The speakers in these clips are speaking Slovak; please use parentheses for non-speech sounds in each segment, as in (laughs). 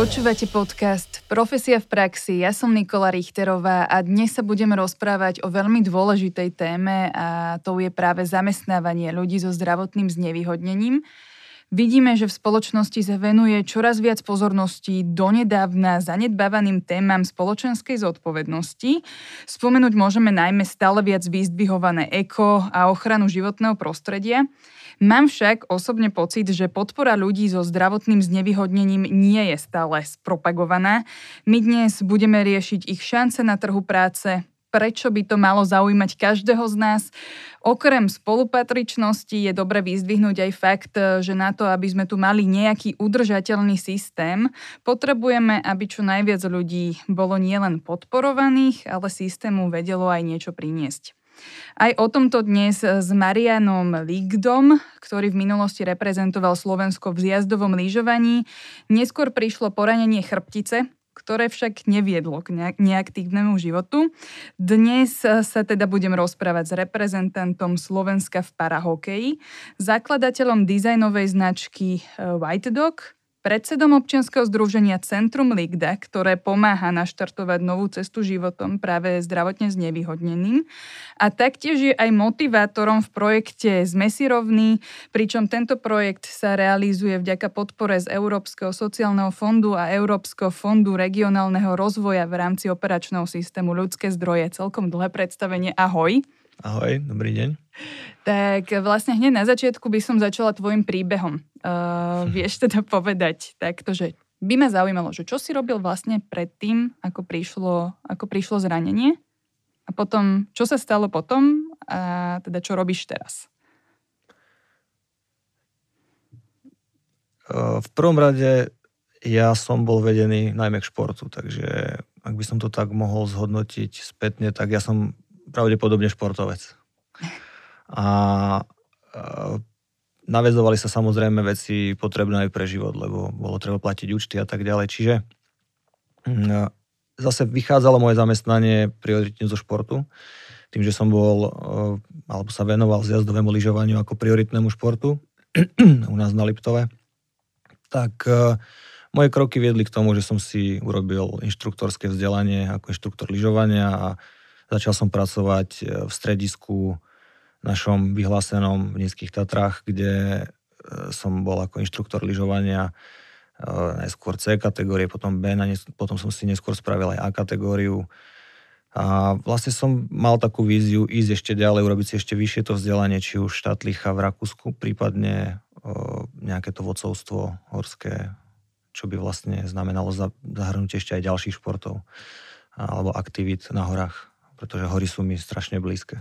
Počúvate podcast Profesia v praxi. Ja som Nikola Richterová a dnes sa budeme rozprávať o veľmi dôležitej téme a to je práve zamestnávanie ľudí so zdravotným znevýhodnením. Vidíme, že v spoločnosti sa venuje čoraz viac pozornosti donedávna zanedbávaným témam spoločenskej zodpovednosti. Spomenúť môžeme najmä stále viac vyzdvihované eko a ochranu životného prostredia. Mám však osobne pocit, že podpora ľudí so zdravotným znevýhodnením nie je stále spropagovaná. My dnes budeme riešiť ich šance na trhu práce, prečo by to malo zaujímať každého z nás. Okrem spolupatričnosti je dobre vyzdvihnúť aj fakt, že na to, aby sme tu mali nejaký udržateľný systém, potrebujeme, aby čo najviac ľudí bolo nielen podporovaných, ale systému vedelo aj niečo priniesť. Aj o tomto dnes s Marianom Ligdom, ktorý v minulosti reprezentoval Slovensko v zjazdovom lyžovaní. Neskôr prišlo poranenie chrbtice, ktoré však neviedlo k neaktívnemu životu. Dnes sa teda budem rozprávať s reprezentantom Slovenska v parahokeji, zakladateľom dizajnovej značky White Dog, predsedom občianskeho združenia Centrum Ligda, ktoré pomáha naštartovať novú cestu životom práve zdravotne znevýhodneným. A taktiež je aj motivátorom v projekte Sme si rovní, pričom tento projekt sa realizuje vďaka podpore z Európskeho sociálneho fondu a Európskeho fondu regionálneho rozvoja v rámci operačného systému ľudské zdroje. Celkom dlhé predstavenie. Ahoj. Ahoj, dobrý deň. Tak vlastne hneď na začiatku by som začala tvojim príbehom. Uh, vieš teda povedať takto, že by ma zaujímalo, že čo si robil vlastne predtým, ako prišlo, ako prišlo zranenie a potom, čo sa stalo potom a teda čo robíš teraz? Uh, v prvom rade ja som bol vedený najmä k športu, takže ak by som to tak mohol zhodnotiť spätne, tak ja som pravdepodobne športovec. A navezovali sa samozrejme veci potrebné aj pre život, lebo bolo treba platiť účty a tak ďalej. Čiže mm, zase vychádzalo moje zamestnanie prioritne zo športu. Tým, že som bol, alebo sa venoval zjazdovému lyžovaniu ako prioritnému športu u nás na Liptove, tak moje kroky viedli k tomu, že som si urobil inštruktorské vzdelanie ako inštruktor lyžovania a Začal som pracovať e, v stredisku našom vyhlásenom v Nízkych Tatrách, kde e, som bol ako inštruktor lyžovania e, najskôr C kategórie, potom B, potom som si neskôr spravil aj A kategóriu. A vlastne som mal takú víziu ísť ešte ďalej, urobiť si ešte vyššie to vzdelanie, či už štátlicha v Rakúsku, prípadne o, nejaké to vodcovstvo horské, čo by vlastne znamenalo zahrnúť ešte aj ďalších športov alebo aktivít na horách pretože hory sú mi strašne blízke.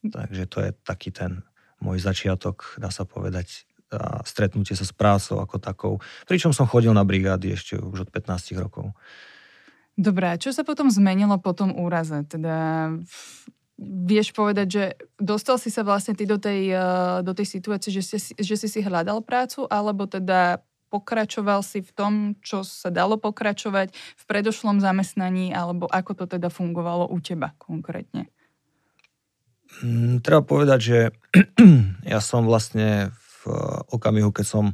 Takže to je taký ten môj začiatok, dá sa povedať, a stretnutie sa s prácou ako takou. Pričom som chodil na brigády ešte už od 15 rokov. Dobre, čo sa potom zmenilo po tom úraze? Teda vieš povedať, že dostal si sa vlastne ty do tej, eh, do tej situácie, že si, že si si hľadal prácu, alebo teda pokračoval si v tom, čo sa dalo pokračovať v predošlom zamestnaní, alebo ako to teda fungovalo u teba konkrétne? Mm, treba povedať, že (clears throat) ja som vlastne v okamihu, keď, som,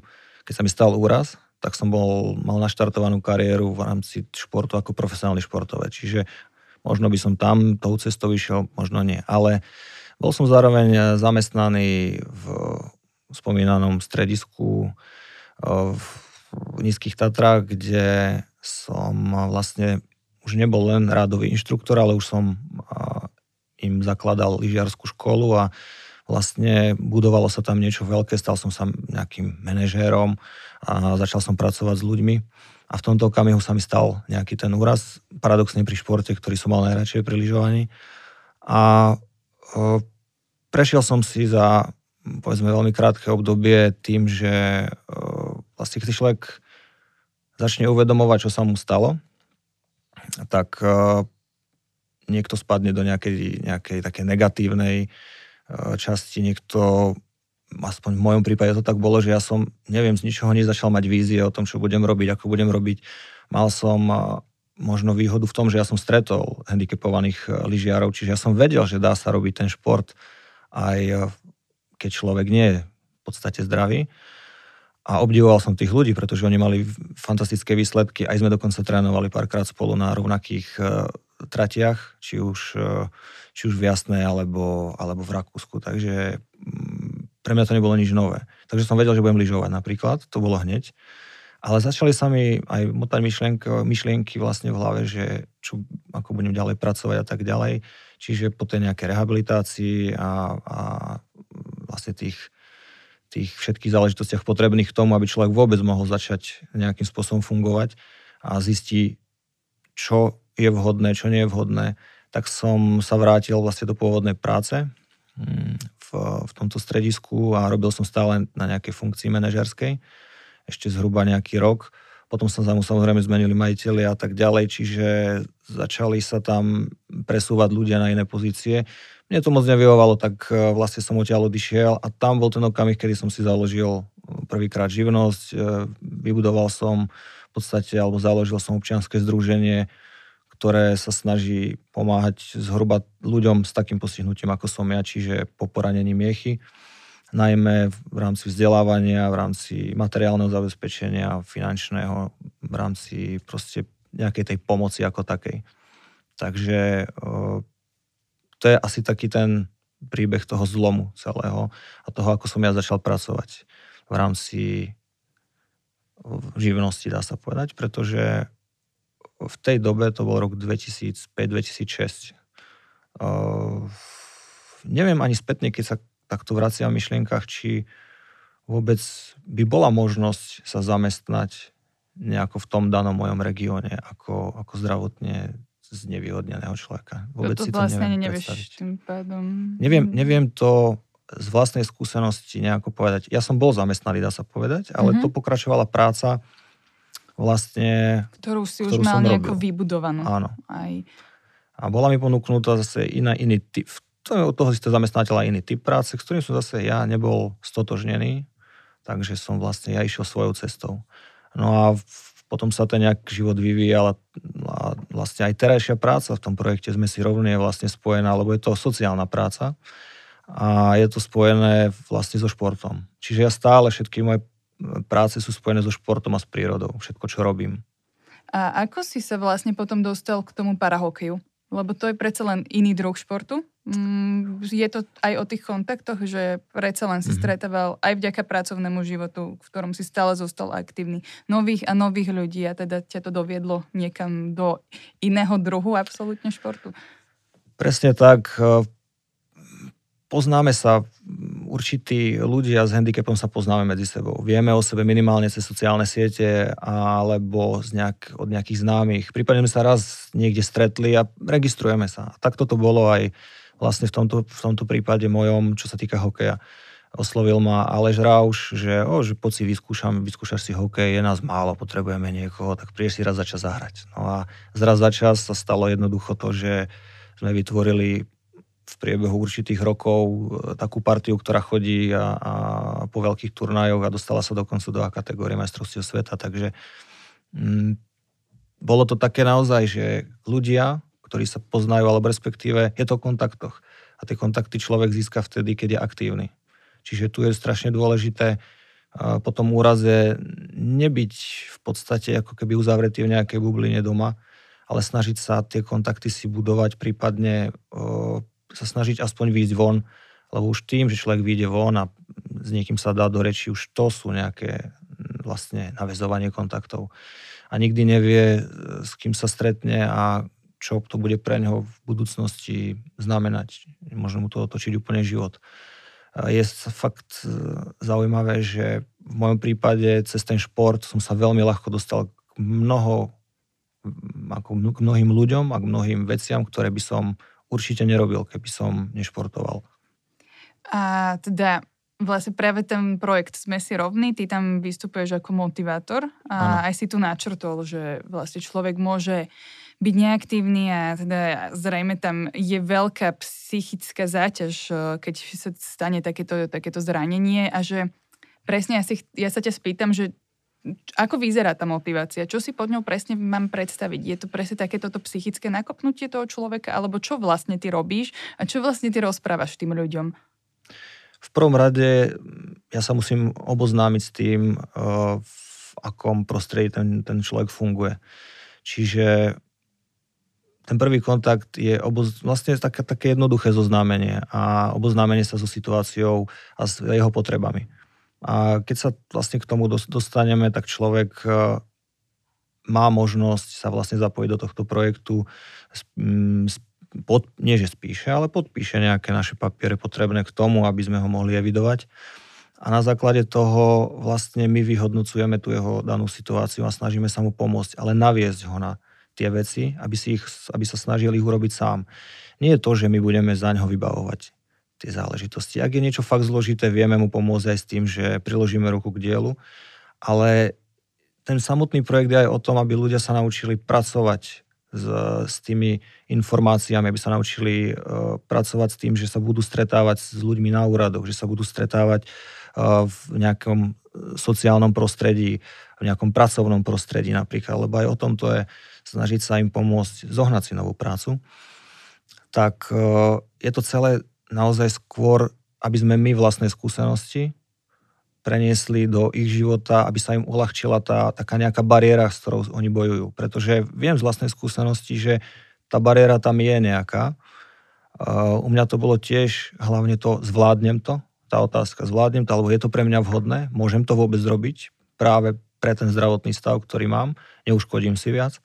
keď sa mi stal úraz, tak som bol, mal naštartovanú kariéru v rámci športu ako profesionálny športovec. Čiže možno by som tam tou cestou išiel, možno nie. Ale bol som zároveň zamestnaný v spomínanom stredisku v Nízkych Tatrách, kde som vlastne už nebol len rádový inštruktor, ale už som im zakladal lyžiarskú školu a vlastne budovalo sa tam niečo veľké, stal som sa nejakým manažérom a začal som pracovať s ľuďmi. A v tomto okamihu sa mi stal nejaký ten úraz, paradoxne pri športe, ktorý som mal najradšej pri lyžovaní. A prešiel som si za povedzme veľmi krátke obdobie tým, že vlastne keď človek začne uvedomovať, čo sa mu stalo, tak niekto spadne do nejakej, nejakej také negatívnej časti, niekto, aspoň v mojom prípade to tak bolo, že ja som, neviem, z ničoho nezačal mať vízie o tom, čo budem robiť, ako budem robiť. Mal som možno výhodu v tom, že ja som stretol handicapovaných lyžiarov, čiže ja som vedel, že dá sa robiť ten šport aj keď človek nie je v podstate zdravý. A obdivoval som tých ľudí, pretože oni mali fantastické výsledky. Aj sme dokonca trénovali párkrát spolu na rovnakých uh, tratiach, či už, uh, či už v Jasné alebo, alebo v Rakúsku. Takže um, pre mňa to nebolo nič nové. Takže som vedel, že budem lyžovať napríklad, to bolo hneď. Ale začali sa mi aj motať myšlienky, myšlienky vlastne v hlave, že čo, ako budem ďalej pracovať a tak ďalej. Čiže po tej nejakej rehabilitácii a, a vlastne tých tých všetkých záležitostiach potrebných k tomu, aby človek vôbec mohol začať nejakým spôsobom fungovať a zistí, čo je vhodné, čo nie je vhodné, tak som sa vrátil vlastne do pôvodnej práce mm, v, v tomto stredisku a robil som stále na nejakej funkcii manažerskej, ešte zhruba nejaký rok. Potom sa tam samozrejme zmenili majiteľi a tak ďalej, čiže začali sa tam presúvať ľudia na iné pozície mne to moc nevyhovalo, tak e, vlastne som odtiaľ odišiel a tam bol ten okamih, kedy som si založil e, prvýkrát živnosť, e, vybudoval som v podstate, alebo založil som občianske združenie, ktoré sa snaží pomáhať zhruba ľuďom s takým postihnutím, ako som ja, čiže po poranení miechy, najmä v rámci vzdelávania, v rámci materiálneho zabezpečenia, finančného, v rámci proste nejakej tej pomoci ako takej. Takže to je asi taký ten príbeh toho zlomu celého a toho, ako som ja začal pracovať v rámci živnosti, dá sa povedať, pretože v tej dobe, to bol rok 2005-2006, uh, neviem ani spätne, keď sa takto vraciam v myšlienkach, či vôbec by bola možnosť sa zamestnať nejako v tom danom mojom regióne ako, ako zdravotne znevýhodneného človeka. Vôbec to, to si to vlastne neviem nevieš predstaviť. tým pádom. Neviem, neviem to z vlastnej skúsenosti nejako povedať. Ja som bol zamestnaný, dá sa povedať, ale mm-hmm. to pokračovala práca vlastne... Ktorú si ktorú už mal nejako robil. vybudovanú. Áno. Aj. A bola mi ponúknutá zase iná, iný typ, to je od toho to zamestnateľa iný typ práce, s ktorým som zase ja nebol stotožnený, takže som vlastne ja išiel svojou cestou. No a v potom sa ten nejak život vyvíjal a vlastne aj terajšia práca v tom projekte sme si rovne vlastne spojená, lebo je to sociálna práca a je to spojené vlastne so športom. Čiže ja stále všetky moje práce sú spojené so športom a s prírodou, všetko, čo robím. A ako si sa vlastne potom dostal k tomu parahokeju? Lebo to je predsa len iný druh športu. Mm, je to aj o tých kontaktoch, že predsa len si mm-hmm. stretával aj vďaka pracovnému životu, v ktorom si stále zostal aktívny, nových a nových ľudí a teda ťa to doviedlo niekam do iného druhu absolútne športu. Presne tak. Poznáme sa, určití ľudia s handicapom sa poznáme medzi sebou. Vieme o sebe minimálne cez sociálne siete alebo z nejak, od nejakých známych. Prípadne sme sa raz niekde stretli a registrujeme sa. Tak toto bolo aj vlastne v tomto, v tomto prípade mojom, čo sa týka hokeja. Oslovil ma Aleš Rauš, že, o, že poď si vyskúšam, vyskúšaš si hokej, je nás málo, potrebujeme niekoho, tak prídeš si raz za čas zahrať. No a zraz za čas sa stalo jednoducho to, že sme vytvorili v priebehu určitých rokov e, takú partiu, ktorá chodí a, a po veľkých turnajoch a dostala sa dokonca do A kategórie majstrovstiev sveta, takže mm, bolo to také naozaj, že ľudia, ktorí sa poznajú, alebo respektíve je to o kontaktoch. A tie kontakty človek získa vtedy, keď je aktívny. Čiže tu je strašne dôležité po tom úraze nebyť v podstate ako keby uzavretý v nejakej bubline doma, ale snažiť sa tie kontakty si budovať, prípadne sa snažiť aspoň výjsť von, lebo už tým, že človek vyjde von a s niekým sa dá do reči, už to sú nejaké vlastne navezovanie kontaktov. A nikdy nevie, s kým sa stretne a čo to bude pre neho v budúcnosti znamenať. Možno mu to otočiť úplne život. Je fakt e, zaujímavé, že v mojom prípade cez ten šport som sa veľmi ľahko dostal k mnoho ako mnohým ľuďom a k mnohým veciam, ktoré by som určite nerobil, keby som nešportoval. A teda vlastne práve ten projekt Sme si rovní, ty tam vystupuješ ako motivátor a ano. aj si tu načrtol, že vlastne človek môže byť neaktívny a teda zrejme tam je veľká psychická záťaž, keď sa stane takéto, takéto zranenie a že presne ja, si, ja sa ťa spýtam, že ako vyzerá tá motivácia? Čo si pod ňou presne mám predstaviť? Je to presne takéto psychické nakopnutie toho človeka? Alebo čo vlastne ty robíš? A čo vlastne ty rozprávaš tým ľuďom? V prvom rade ja sa musím oboznámiť s tým, v akom prostredí ten, ten človek funguje. Čiže ten prvý kontakt je oboz, vlastne také, také jednoduché zoznámenie a oboznámenie sa so situáciou a s jeho potrebami. A keď sa vlastne k tomu dostaneme, tak človek e, má možnosť sa vlastne zapojiť do tohto projektu, pod, nie že spíše, ale podpíše nejaké naše papiere potrebné k tomu, aby sme ho mohli evidovať. A na základe toho vlastne my vyhodnocujeme tú jeho danú situáciu a snažíme sa mu pomôcť, ale naviesť ho na tie veci, aby, si ich, aby sa snažili ich urobiť sám. Nie je to, že my budeme za ňo vybavovať tie záležitosti. Ak je niečo fakt zložité, vieme mu pomôcť aj s tým, že priložíme ruku k dielu, ale ten samotný projekt je aj o tom, aby ľudia sa naučili pracovať s, s tými informáciami, aby sa naučili uh, pracovať s tým, že sa budú stretávať s ľuďmi na úradoch, že sa budú stretávať uh, v nejakom sociálnom prostredí, v nejakom pracovnom prostredí napríklad, lebo aj o tom to je snažiť sa im pomôcť zohnať si novú prácu. Tak uh, je to celé naozaj skôr, aby sme my vlastné skúsenosti preniesli do ich života, aby sa im uľahčila tá taká nejaká bariéra, s ktorou oni bojujú. Pretože viem z vlastnej skúsenosti, že tá bariéra tam je nejaká. u mňa to bolo tiež hlavne to, zvládnem to, tá otázka, zvládnem to, alebo je to pre mňa vhodné, môžem to vôbec robiť práve pre ten zdravotný stav, ktorý mám, neuškodím si viac.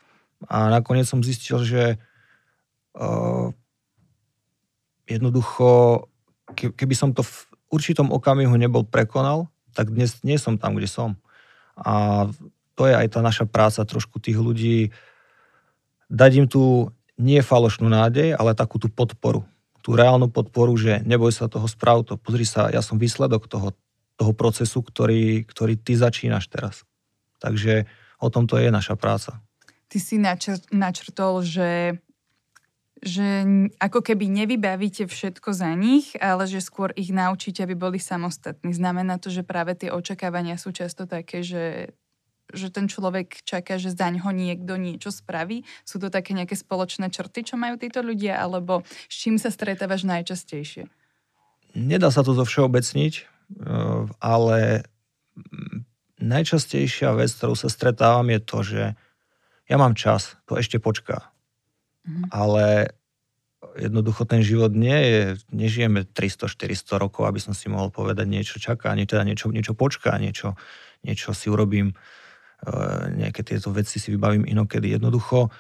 A nakoniec som zistil, že uh, jednoducho, keby som to v určitom okamihu nebol prekonal, tak dnes nie som tam, kde som. A to je aj tá naša práca trošku tých ľudí, dať im tú nie falošnú nádej, ale takú tú podporu. Tú reálnu podporu, že neboj sa toho, sprav to. Pozri sa, ja som výsledok toho, toho procesu, ktorý, ktorý ty začínaš teraz. Takže o tom to je naša práca. Ty si načr- načrtol, že že ako keby nevybavíte všetko za nich, ale že skôr ich naučíte, aby boli samostatní. Znamená to, že práve tie očakávania sú často také, že, že ten človek čaká, že zaň ho niekto niečo spraví. Sú to také nejaké spoločné črty, čo majú títo ľudia, alebo s čím sa stretávaš najčastejšie? Nedá sa to zo všeobecniť, eh, ale najčastejšia vec, ktorou sa stretávam, je to, že ja mám čas, to ešte počká Mm. Ale jednoducho ten život nie je, nežijeme 300-400 rokov, aby som si mohol povedať niečo čaká, nie, teda niečo, niečo počká, niečo, niečo si urobím, uh, nejaké tieto veci si vybavím inokedy. Jednoducho.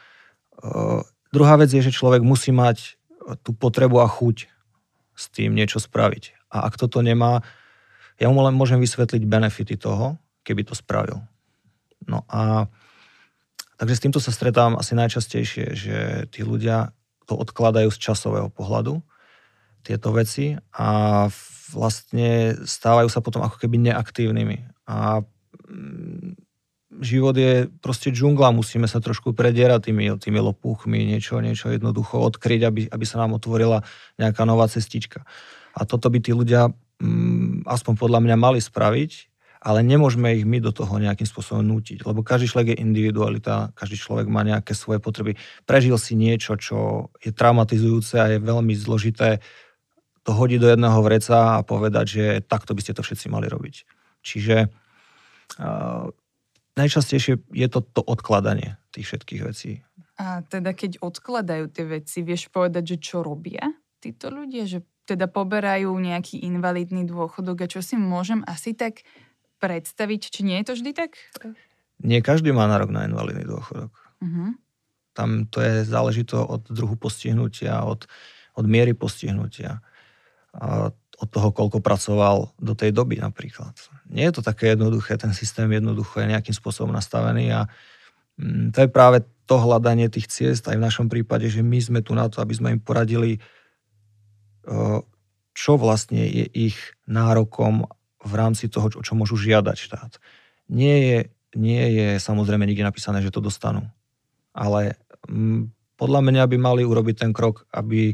Uh, druhá vec je, že človek musí mať tú potrebu a chuť s tým niečo spraviť. A ak toto nemá, ja mu len môžem vysvetliť benefity toho, keby to spravil. No a Takže s týmto sa stretávam asi najčastejšie, že tí ľudia to odkladajú z časového pohľadu, tieto veci a vlastne stávajú sa potom ako keby neaktívnymi. A mm, život je proste džungla, musíme sa trošku predierať tými, tými lopúchmi, niečo, niečo jednoducho odkryť, aby, aby sa nám otvorila nejaká nová cestička. A toto by tí ľudia, mm, aspoň podľa mňa, mali spraviť, ale nemôžeme ich my do toho nejakým spôsobom nútiť, lebo každý človek je individualita, každý človek má nejaké svoje potreby. Prežil si niečo, čo je traumatizujúce a je veľmi zložité to hodiť do jedného vreca a povedať, že takto by ste to všetci mali robiť. Čiže uh, najčastejšie je to to odkladanie tých všetkých vecí. A teda keď odkladajú tie veci, vieš povedať, že čo robia títo ľudia? Že teda poberajú nejaký invalidný dôchodok a čo si môžem asi tak predstaviť, či nie je to vždy tak? Nie každý má nárok na invalidný dôchodok. Uh-huh. Tam to je záležito od druhu postihnutia, od, od miery postihnutia. A od toho, koľko pracoval do tej doby napríklad. Nie je to také jednoduché, ten systém jednoducho je nejakým spôsobom nastavený a mm, to je práve to hľadanie tých ciest aj v našom prípade, že my sme tu na to, aby sme im poradili, čo vlastne je ich nárokom v rámci toho, čo, čo môžu žiadať štát. Nie je, nie je samozrejme nikde napísané, že to dostanú. Ale m, mm, podľa mňa by mali urobiť ten krok, aby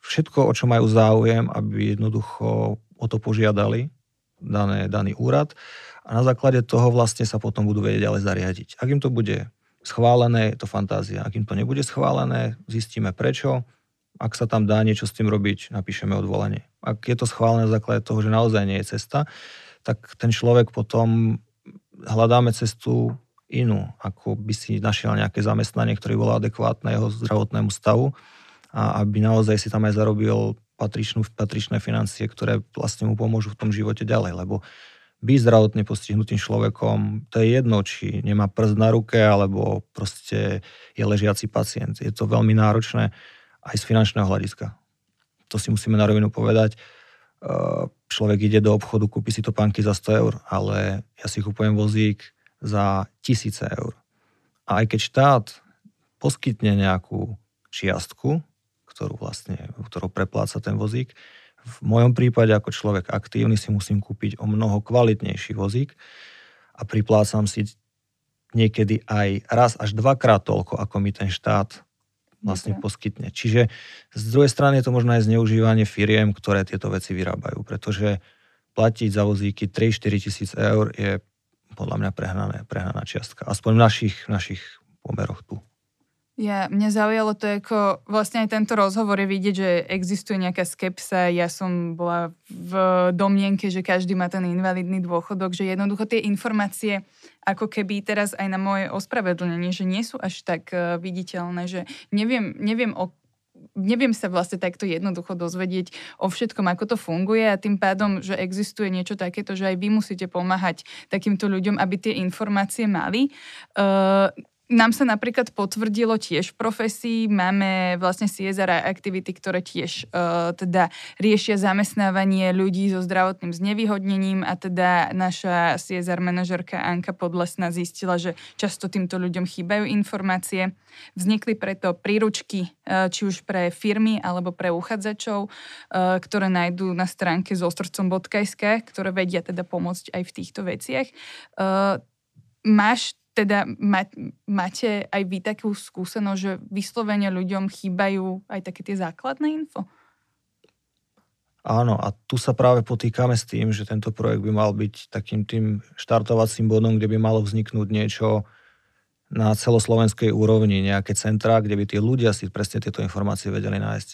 všetko, o čo majú záujem, aby jednoducho o to požiadali dané, daný úrad a na základe toho vlastne sa potom budú vedieť ďalej zariadiť. Ak im to bude schválené, je to fantázia. Ak im to nebude schválené, zistíme prečo. Ak sa tam dá niečo s tým robiť, napíšeme odvolanie. ak je to schválené na základe toho, že naozaj nie je cesta, tak ten človek potom hľadáme cestu inú, ako by si našiel nejaké zamestnanie, ktoré bolo adekvátne jeho zdravotnému stavu a aby naozaj si tam aj zarobil patričnú, patričné financie, ktoré vlastne mu pomôžu v tom živote ďalej, lebo byť zdravotne postihnutým človekom, to je jedno, či nemá prst na ruke, alebo proste je ležiaci pacient. Je to veľmi náročné aj z finančného hľadiska. To si musíme na rovinu povedať. Človek ide do obchodu, kúpi si to pánky za 100 eur, ale ja si kúpujem vozík za tisíce eur. A aj keď štát poskytne nejakú čiastku, ktorú vlastne, ktorou prepláca ten vozík, v mojom prípade ako človek aktívny si musím kúpiť o mnoho kvalitnejší vozík a priplácam si niekedy aj raz až dvakrát toľko, ako mi ten štát vlastne okay. poskytne. Čiže z druhej strany je to možno aj zneužívanie firiem, ktoré tieto veci vyrábajú, pretože platiť za vozíky 3-4 tisíc eur je podľa mňa prehnané, prehnaná čiastka. Aspoň v našich, našich pomeroch tu. Ja, mňa zaujalo to, ako vlastne aj tento rozhovor je vidieť, že existuje nejaká skepsa. Ja som bola v domnienke, že každý má ten invalidný dôchodok, že jednoducho tie informácie ako keby teraz aj na moje ospravedlnenie, že nie sú až tak uh, viditeľné, že neviem, neviem o neviem sa vlastne takto jednoducho dozvedieť o všetkom, ako to funguje a tým pádom, že existuje niečo takéto, že aj vy musíte pomáhať takýmto ľuďom, aby tie informácie mali. Uh, nám sa napríklad potvrdilo tiež v profesii, máme vlastne CSR aktivity, ktoré tiež uh, teda riešia zamestnávanie ľudí so zdravotným znevýhodnením a teda naša CSR manažerka Anka Podlesná zistila, že často týmto ľuďom chýbajú informácie. Vznikli preto príručky, uh, či už pre firmy alebo pre uchádzačov, uh, ktoré nájdú na stránke zostrcom.sk, ktoré vedia teda pomôcť aj v týchto veciach. Uh, máš teda ma, máte aj vy takú skúsenosť, že vyslovene ľuďom chýbajú aj také tie základné info? Áno, a tu sa práve potýkame s tým, že tento projekt by mal byť takým tým štartovacím bodom, kde by malo vzniknúť niečo, na celoslovenskej úrovni nejaké centrá, kde by tí ľudia si presne tieto informácie vedeli nájsť.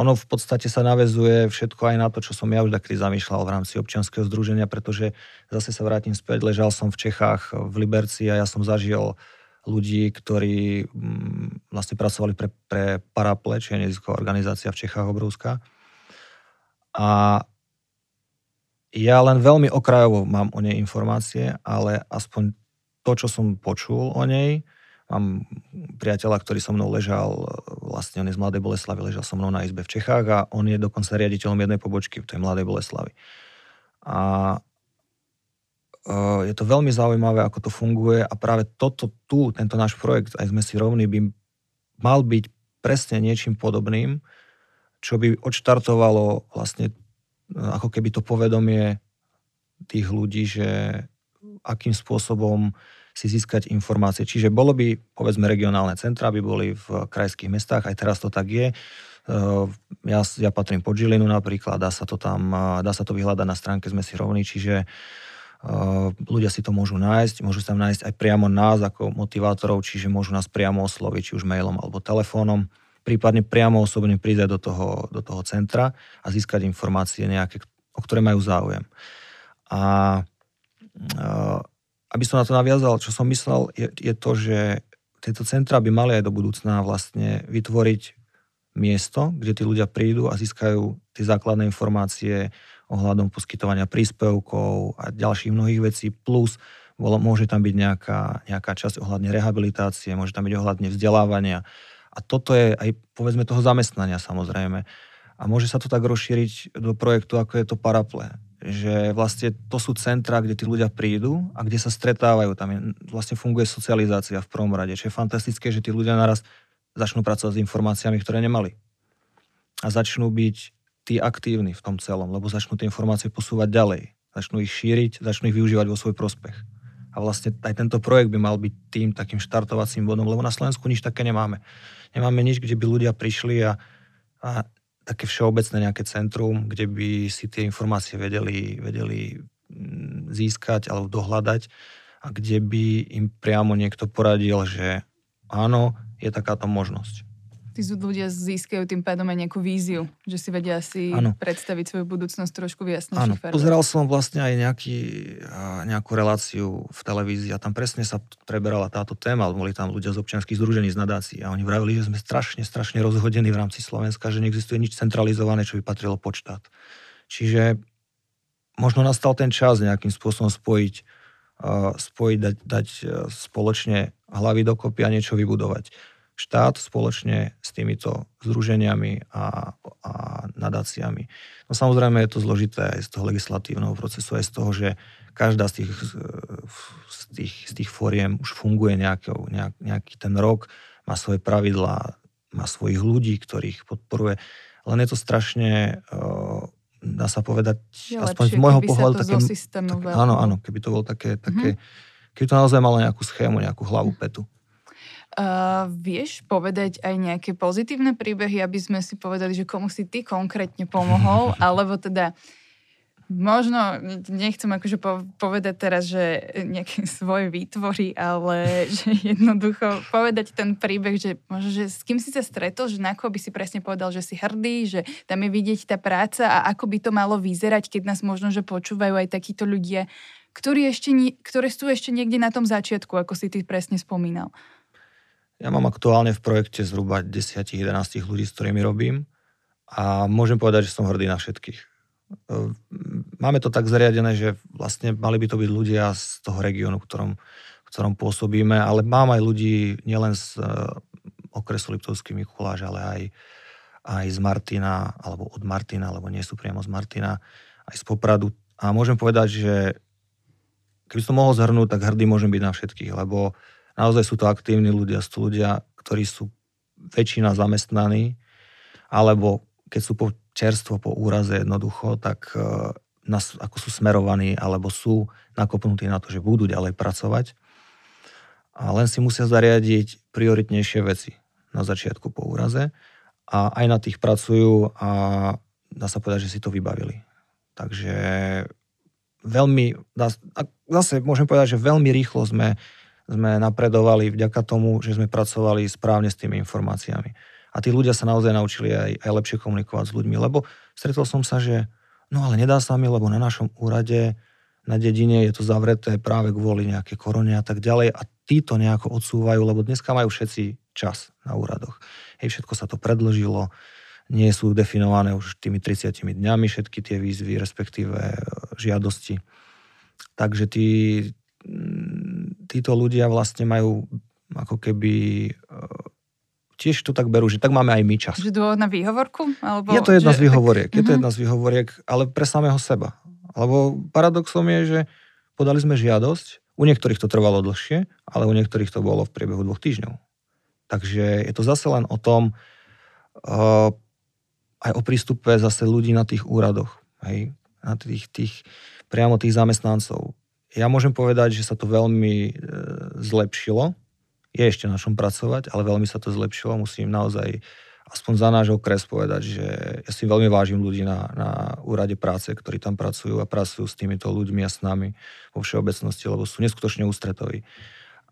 Ono v podstate sa navezuje všetko aj na to, čo som ja už taký zamýšľal v rámci občianskeho združenia, pretože zase sa vrátim späť, ležal som v Čechách v Liberci a ja som zažil ľudí, ktorí mm, vlastne pracovali pre, pre Paraple, čiže nezisková organizácia v Čechách obrovská. A ja len veľmi okrajovo mám o nej informácie, ale aspoň to, čo som počul o nej, mám priateľa, ktorý so mnou ležal, vlastne on je z Mladej Boleslavy, ležal so mnou na izbe v Čechách a on je dokonca riaditeľom jednej pobočky v tej Mladej Boleslavy. A e, je to veľmi zaujímavé, ako to funguje a práve toto tu, tento náš projekt, aj sme si rovní, by mal byť presne niečím podobným, čo by odštartovalo vlastne e, ako keby to povedomie tých ľudí, že akým spôsobom si získať informácie. Čiže bolo by, povedzme, regionálne centra by boli v krajských mestách, aj teraz to tak je. Eh, ja, ja patrím pod Žilinu napríklad, dá sa to tam, dá sa to vyhľadať na stránke Sme si rovní, čiže uh, ľudia si to môžu nájsť, môžu tam nájsť aj priamo nás ako motivátorov, čiže môžu nás priamo osloviť, či už mailom alebo telefónom, prípadne priamo osobne prísť do toho, do toho centra a získať informácie nejaké, o ktoré majú záujem. A aby som na to naviazal, čo som myslel, je, je to, že tieto centra by mali aj do budúcna vlastne vytvoriť miesto, kde tí ľudia prídu a získajú tie základné informácie ohľadom poskytovania príspevkov a ďalších mnohých vecí, plus môže tam byť nejaká, nejaká časť ohľadne rehabilitácie, môže tam byť ohľadne vzdelávania. A toto je aj povedzme toho zamestnania samozrejme. A môže sa to tak rozšíriť do projektu, ako je to Paraple že vlastne to sú centra, kde tí ľudia prídu a kde sa stretávajú. Tam je, vlastne funguje socializácia v prvom rade, čo je fantastické, že tí ľudia naraz začnú pracovať s informáciami, ktoré nemali. A začnú byť tí aktívni v tom celom, lebo začnú tie informácie posúvať ďalej. Začnú ich šíriť, začnú ich využívať vo svoj prospech. A vlastne aj tento projekt by mal byť tým takým štartovacím bodom, lebo na Slovensku nič také nemáme. Nemáme nič, kde by ľudia prišli a, a také všeobecné nejaké centrum, kde by si tie informácie vedeli, vedeli mm, získať alebo dohľadať a kde by im priamo niekto poradil, že áno, je takáto možnosť. Tí ľudia získajú tým pádom aj nejakú víziu, že si vedia si ano. predstaviť svoju budúcnosť trošku jasnejších Áno, pozeral som vlastne aj nejaký, nejakú reláciu v televízii a tam presne sa preberala táto téma, boli tam ľudia z občianských združení z nadácií a oni vravili, že sme strašne, strašne rozhodení v rámci Slovenska, že neexistuje nič centralizované, čo by patrilo pod štát. Čiže možno nastal ten čas nejakým spôsobom spojiť, spojiť dať, dať spoločne hlavy dokopy a niečo vybudovať štát spoločne s týmito združeniami a, a nadáciami. No samozrejme je to zložité aj z toho legislatívneho procesu, aj z toho, že každá z tých, z tých, z tých fóriem už funguje nejakou, nejak, nejaký ten rok, má svoje pravidlá, má svojich ľudí, ktorých podporuje. Len je to strašne, dá sa povedať, je aspoň lepšie, z môjho pohľadu také... také áno, áno, keby to bolo také, také mm-hmm. keby to naozaj malo nejakú schému, nejakú hlavu, petu. Uh, vieš povedať aj nejaké pozitívne príbehy, aby sme si povedali, že komu si ty konkrétne pomohol, (laughs) alebo teda možno, nechcem akože povedať teraz, že nejaké (laughs) svoje výtvory, ale (laughs) že jednoducho povedať ten príbeh, že možno, že s kým si sa stretol, že na koho by si presne povedal, že si hrdý, že tam je vidieť tá práca a ako by to malo vyzerať, keď nás možno, že počúvajú aj takíto ľudia, ktorí ešte, ktoré sú ešte niekde na tom začiatku, ako si ty presne spomínal. Ja mám aktuálne v projekte zhruba 10-11 ľudí, s ktorými robím a môžem povedať, že som hrdý na všetkých. E, máme to tak zariadené, že vlastne mali by to byť ľudia z toho regiónu, v ktorom, v ktorom pôsobíme, ale mám aj ľudí nielen z e, okresu Liptovský Mikuláš, ale aj, aj z Martina, alebo od Martina, alebo nie sú priamo z Martina, aj z Popradu. A môžem povedať, že keby som mohol zhrnúť, tak hrdý môžem byť na všetkých, lebo Naozaj sú to aktívni ľudia, sú ľudia, ktorí sú väčšina zamestnaní, alebo keď sú po čerstvo po úraze jednoducho, tak uh, nás, ako sú smerovaní, alebo sú nakopnutí na to, že budú ďalej pracovať. A len si musia zariadiť prioritnejšie veci na začiatku po úraze a aj na tých pracujú a dá sa povedať, že si to vybavili. Takže veľmi, zase môžem povedať, že veľmi rýchlo sme sme napredovali vďaka tomu, že sme pracovali správne s tými informáciami. A tí ľudia sa naozaj naučili aj, aj lepšie komunikovať s ľuďmi, lebo stretol som sa, že no ale nedá sa mi, lebo na našom úrade na dedine je to zavreté práve kvôli nejaké korone a tak ďalej a títo nejako odsúvajú, lebo dneska majú všetci čas na úradoch. Hej, všetko sa to predlžilo, nie sú definované už tými 30 dňami všetky tie výzvy, respektíve e, žiadosti. Takže tí, títo ľudia vlastne majú ako keby e, tiež to tak berú, že tak máme aj my čas. Že dôvod na výhovorku? Alebo, je to jedna že... z výhovoriek, tak... je to mhm. jedna z výhovoriek, ale pre samého seba. Lebo paradoxom je, že podali sme žiadosť, u niektorých to trvalo dlhšie, ale u niektorých to bolo v priebehu dvoch týždňov. Takže je to zase len o tom, uh, aj o prístupe zase ľudí na tých úradoch, hej, na tých, tých, priamo tých zamestnancov. Ja môžem povedať, že sa to veľmi e, zlepšilo. Je ešte na čom pracovať, ale veľmi sa to zlepšilo. Musím naozaj aspoň za náš okres povedať, že ja si veľmi vážim ľudí na, na úrade práce, ktorí tam pracujú a pracujú s týmito ľuďmi a s nami vo všeobecnosti, lebo sú neskutočne ústretoví.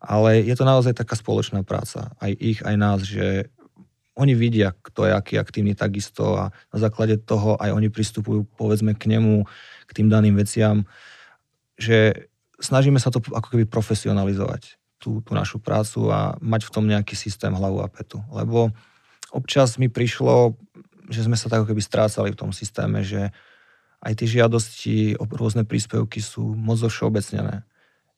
Ale je to naozaj taká spoločná práca, aj ich, aj nás, že oni vidia, kto je aký aktívny takisto a na základe toho aj oni pristupujú povedzme k nemu, k tým daným veciam, že snažíme sa to ako keby profesionalizovať, tú, tú našu prácu a mať v tom nejaký systém hlavu a petu. Lebo občas mi prišlo, že sme sa tak ako keby strácali v tom systéme, že aj tie žiadosti o rôzne príspevky sú moc všeobecnené.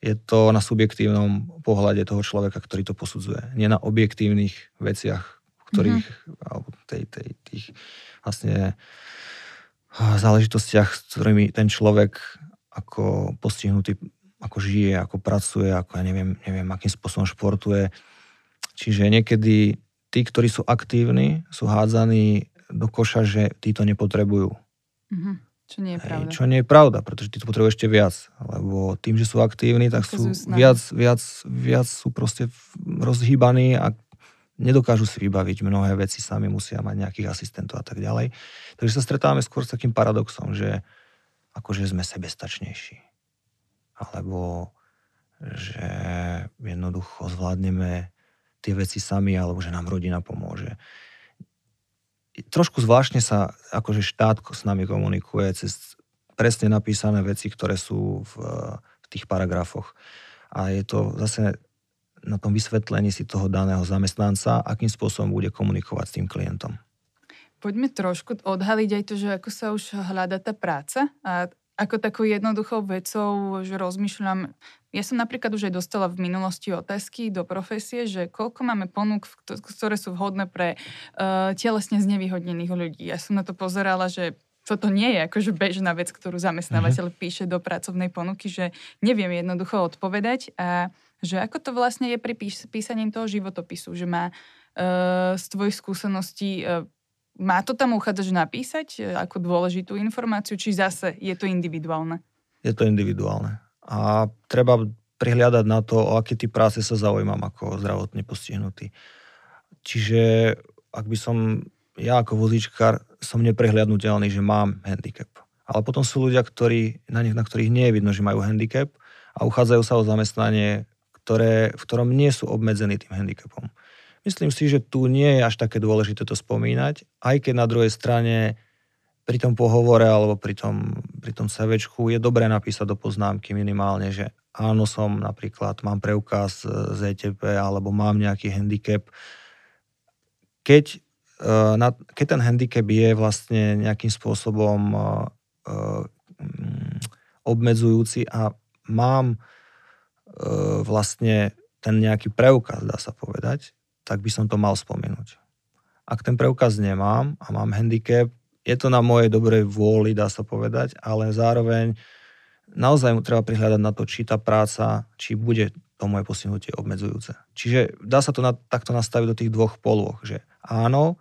Je to na subjektívnom pohľade toho človeka, ktorý to posudzuje. Nie na objektívnych veciach, ktorých, mm-hmm. alebo tej, tej, tých vlastne záležitostiach, s ktorými ten človek ako postihnutý ako žije, ako pracuje, ako ja neviem, neviem, akým spôsobom športuje. Čiže niekedy tí, ktorí sú aktívni, sú hádzaní do koša, že tí to nepotrebujú. Mm-hmm. Čo nie je pravda. Hej, čo nie je pravda, pretože tí to potrebujú ešte viac. Lebo tým, že sú aktívni, tak sú viac, viac, viac sú proste rozhýbaní a nedokážu si vybaviť mnohé veci, sami musia mať nejakých asistentov a tak ďalej. Takže sa stretávame skôr s takým paradoxom, že akože sme sebestačnejší alebo že jednoducho zvládneme tie veci sami, alebo že nám rodina pomôže. trošku zvláštne sa akože štát s nami komunikuje cez presne napísané veci, ktoré sú v, v tých paragrafoch. A je to zase na tom vysvetlení si toho daného zamestnanca, akým spôsobom bude komunikovať s tým klientom. Poďme trošku odhaliť aj to, že ako sa už hľada tá práca a ako takou jednoduchou vecou, že rozmýšľam, ja som napríklad už aj dostala v minulosti otázky do profesie, že koľko máme ponúk, ktoré sú vhodné pre uh, telesne znevýhodnených ľudí. Ja som na to pozerala, že toto nie je akože bežná vec, ktorú zamestnávateľ uh-huh. píše do pracovnej ponuky, že neviem jednoducho odpovedať a že ako to vlastne je pri pís- písaním toho životopisu, že má uh, z tvojich skúseností uh, má to tam uchádzač napísať e, ako dôležitú informáciu, či zase je to individuálne? Je to individuálne. A treba prihľadať na to, o aký typ práce sa zaujímam ako zdravotne postihnutý. Čiže ak by som, ja ako vozíčkar, som neprehľadnutelný, že mám handicap. Ale potom sú ľudia, ktorí, na, nich, na ktorých nie je vidno, že majú handicap a uchádzajú sa o zamestnanie, ktoré, v ktorom nie sú obmedzení tým handicapom. Myslím si, že tu nie je až také dôležité to spomínať, aj keď na druhej strane pri tom pohovore alebo pri tom, pri tom sevečku je dobré napísať do poznámky minimálne, že áno som napríklad, mám preukaz z ETP alebo mám nejaký handicap. Keď, e, keď ten handicap je vlastne nejakým spôsobom e, e, obmedzujúci a mám vlastne ten nejaký preukaz, dá sa povedať, tak by som to mal spomenúť. Ak ten preukaz nemám a mám handicap, je to na mojej dobrej vôli, dá sa povedať, ale zároveň naozaj mu treba prihľadať na to, či tá práca, či bude to moje postihnutie obmedzujúce. Čiže dá sa to na, takto nastaviť do tých dvoch polôch, že áno,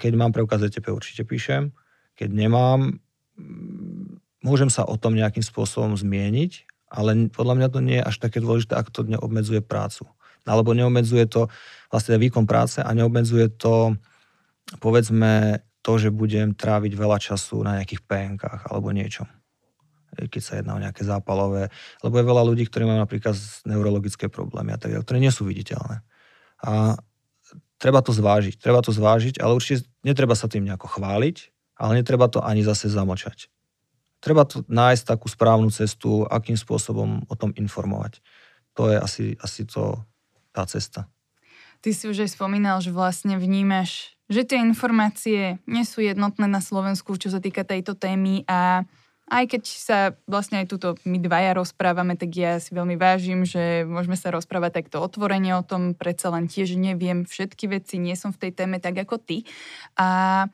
keď mám preukaz ETP, určite píšem, keď nemám, mm, môžem sa o tom nejakým spôsobom zmieniť, ale podľa mňa to nie je až také dôležité, ak to neobmedzuje prácu alebo neobmedzuje to vlastne výkon práce a neobmedzuje to povedzme to, že budem tráviť veľa času na nejakých PNK alebo niečom keď sa jedná o nejaké zápalové, lebo je veľa ľudí, ktorí majú napríklad neurologické problémy a tak ktoré nie sú viditeľné. A treba to zvážiť, treba to zvážiť, ale určite netreba sa tým nejako chváliť, ale netreba to ani zase zamlčať. Treba to nájsť takú správnu cestu, akým spôsobom o tom informovať. To je asi, asi to tá cesta. Ty si už aj spomínal, že vlastne vnímaš, že tie informácie nie sú jednotné na Slovensku, čo sa týka tejto témy a aj keď sa vlastne aj tuto my dvaja rozprávame, tak ja si veľmi vážim, že môžeme sa rozprávať takto otvorene o tom, predsa len tiež neviem všetky veci, nie som v tej téme tak ako ty. A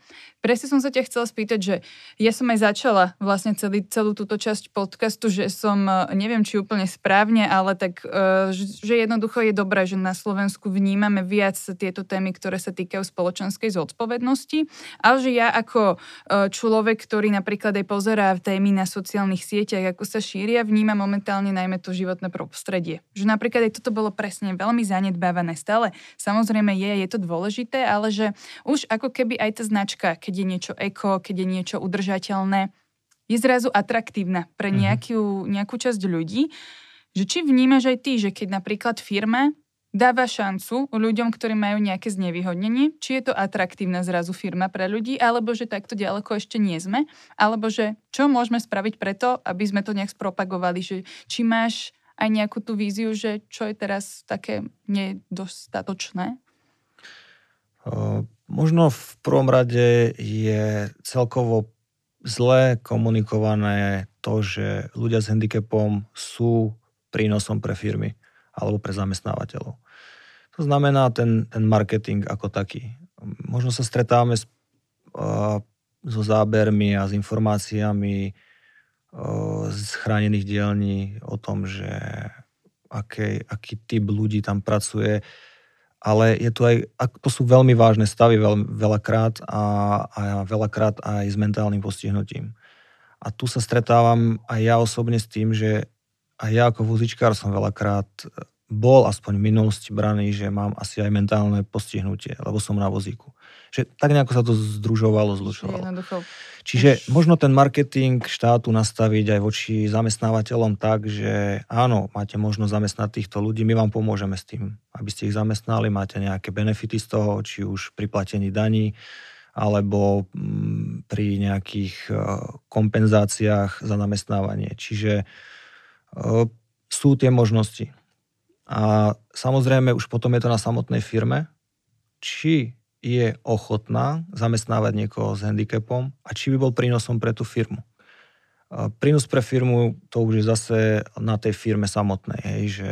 presne som sa ťa chcela spýtať, že ja som aj začala vlastne celý, celú túto časť podcastu, že som, e, neviem či úplne správne, ale tak, e, že jednoducho je dobré, že na Slovensku vnímame viac tieto témy, ktoré sa týkajú spoločenskej zodpovednosti, ale že ja ako e, človek, ktorý napríklad aj pozerá témy na sociálnych sieťach, ako sa šíria, vníma momentálne najmä to životné prostredie. Že napríklad aj toto bolo presne veľmi zanedbávané stále. Samozrejme je, je to dôležité, ale že už ako keby aj tá značka, keď keď je niečo eko, keď je niečo udržateľné, je zrazu atraktívna pre mhm. nejakú, nejakú časť ľudí. Že či vnímaš aj ty, že keď napríklad firma dáva šancu ľuďom, ktorí majú nejaké znevýhodnenie, či je to atraktívna zrazu firma pre ľudí, alebo že takto ďaleko ešte nie sme, alebo že čo môžeme spraviť preto, aby sme to nejak spropagovali, že či máš aj nejakú tú víziu, že čo je teraz také nedostatočné? Možno v prvom rade je celkovo zle komunikované to, že ľudia s handicapom sú prínosom pre firmy alebo pre zamestnávateľov. To znamená ten, ten marketing ako taký. Možno sa stretávame s, uh, so zábermi a s informáciami uh, z chránených dielní o tom, že aký, aký typ ľudí tam pracuje ale je tu aj, to sú veľmi vážne stavy veľ, veľakrát a, a veľakrát aj s mentálnym postihnutím. A tu sa stretávam aj ja osobne s tým, že aj ja ako vozičkár som veľakrát bol aspoň v minulosti braný, že mám asi aj mentálne postihnutie, lebo som na vozíku. Že tak nejako sa to združovalo, zlučovalo. Čiže možno ten marketing štátu nastaviť aj voči zamestnávateľom tak, že áno, máte možnosť zamestnať týchto ľudí, my vám pomôžeme s tým, aby ste ich zamestnali, máte nejaké benefity z toho, či už pri platení daní, alebo mm, pri nejakých e, kompenzáciách za zamestnávanie. Čiže e, sú tie možnosti. A samozrejme už potom je to na samotnej firme, či je ochotná zamestnávať niekoho s handicapom a či by bol prínosom pre tú firmu. Prínos pre firmu, to už je zase na tej firme samotnej, hej, že